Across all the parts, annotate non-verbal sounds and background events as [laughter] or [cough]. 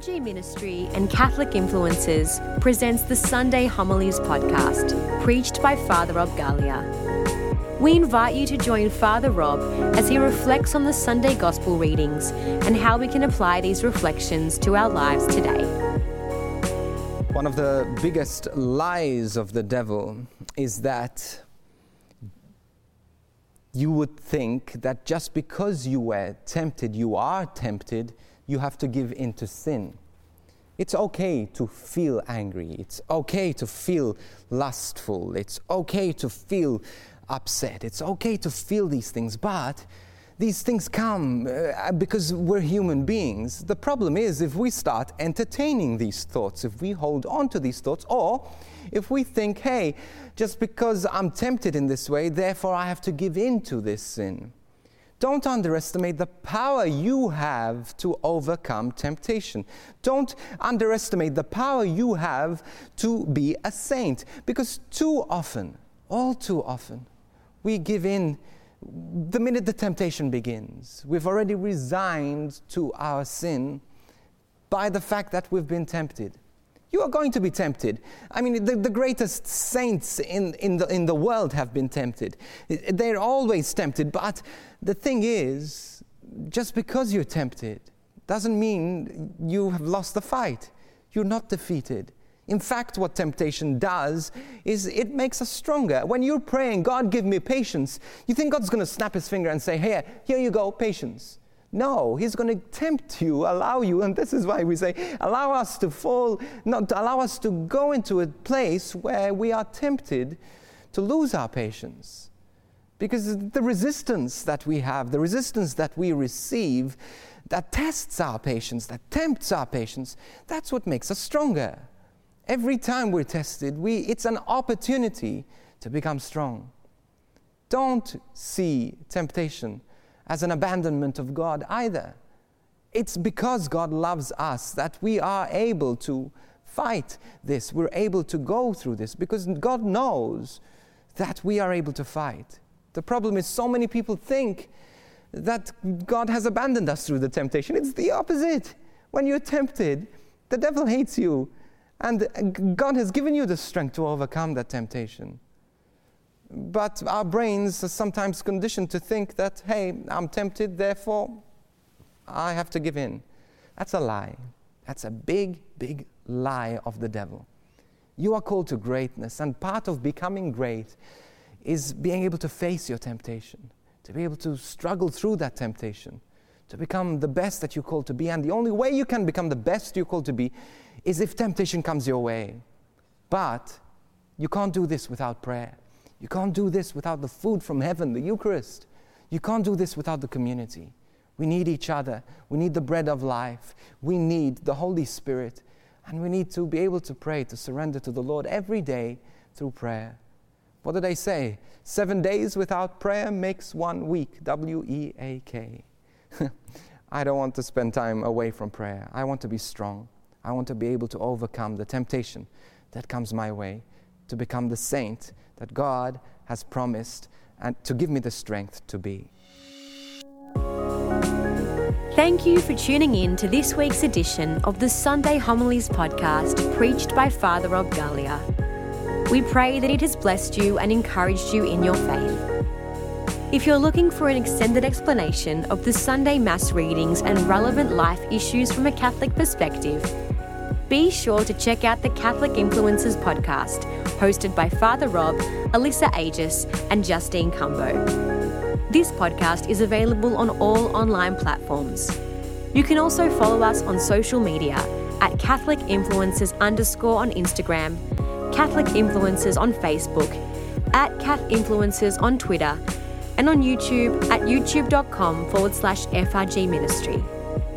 FRG Ministry and Catholic Influencers presents the Sunday Homilies podcast, preached by Father Rob Galea. We invite you to join Father Rob as he reflects on the Sunday Gospel readings and how we can apply these reflections to our lives today. One of the biggest lies of the devil is that you would think that just because you were tempted, you are tempted, you have to give in to sin. It's okay to feel angry. It's okay to feel lustful. It's okay to feel upset. It's okay to feel these things, but these things come uh, because we're human beings. The problem is if we start entertaining these thoughts, if we hold on to these thoughts, or if we think, hey, just because I'm tempted in this way, therefore I have to give in to this sin. Don't underestimate the power you have to overcome temptation. Don't underestimate the power you have to be a saint. Because too often, all too often, we give in the minute the temptation begins. We've already resigned to our sin by the fact that we've been tempted. You are going to be tempted. I mean, the, the greatest saints in, in, the, in the world have been tempted. They're always tempted. But the thing is, just because you're tempted doesn't mean you have lost the fight. You're not defeated. In fact, what temptation does is it makes us stronger. When you're praying, God, give me patience, you think God's going to snap his finger and say, Here, here you go, patience. No, he's going to tempt you, allow you, and this is why we say, allow us to fall, not allow us to go into a place where we are tempted to lose our patience. Because the resistance that we have, the resistance that we receive, that tests our patience, that tempts our patience, that's what makes us stronger. Every time we're tested, we, it's an opportunity to become strong. Don't see temptation as an abandonment of God either. It's because God loves us that we are able to fight this. We're able to go through this because God knows that we are able to fight. The problem is, so many people think that God has abandoned us through the temptation. It's the opposite. When you're tempted, the devil hates you, and God has given you the strength to overcome that temptation. But our brains are sometimes conditioned to think that, hey, I'm tempted, therefore I have to give in. That's a lie. That's a big, big lie of the devil. You are called to greatness, and part of becoming great is being able to face your temptation, to be able to struggle through that temptation, to become the best that you're called to be. And the only way you can become the best you're called to be is if temptation comes your way. But you can't do this without prayer. You can't do this without the food from heaven, the Eucharist. You can't do this without the community. We need each other. We need the bread of life. We need the Holy Spirit. And we need to be able to pray, to surrender to the Lord every day through prayer. What did they say? Seven days without prayer makes one week. W E A K. [laughs] I don't want to spend time away from prayer. I want to be strong. I want to be able to overcome the temptation that comes my way to become the saint that God has promised and to give me the strength to be. Thank you for tuning in to this week's edition of the Sunday Homilies podcast preached by Father Rob Galea. We pray that it has blessed you and encouraged you in your faith. If you're looking for an extended explanation of the Sunday Mass readings and relevant life issues from a Catholic perspective, be sure to check out the Catholic Influencers podcast hosted by Father Rob, Alyssa Aegis, and Justine Cumbo. This podcast is available on all online platforms. You can also follow us on social media at Catholic Influencers underscore on Instagram, Catholic Influencers on Facebook, at Cath Influencers on Twitter, and on YouTube at youtube.com forward slash FRG Ministry.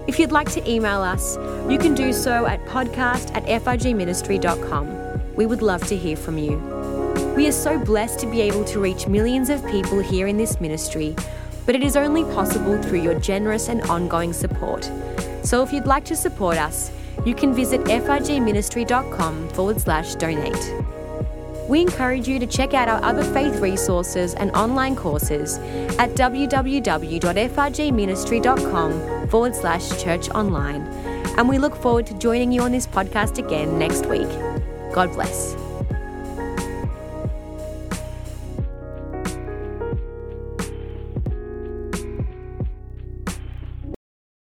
If you'd like to email us, you can do so at podcast at frgministry.com. We would love to hear from you. We are so blessed to be able to reach millions of people here in this ministry, but it is only possible through your generous and ongoing support. So if you'd like to support us, you can visit frgministry.com forward slash donate. We encourage you to check out our other faith resources and online courses at www.frgministry.com forward slash church online and we look forward to joining you on this podcast again next week. God bless.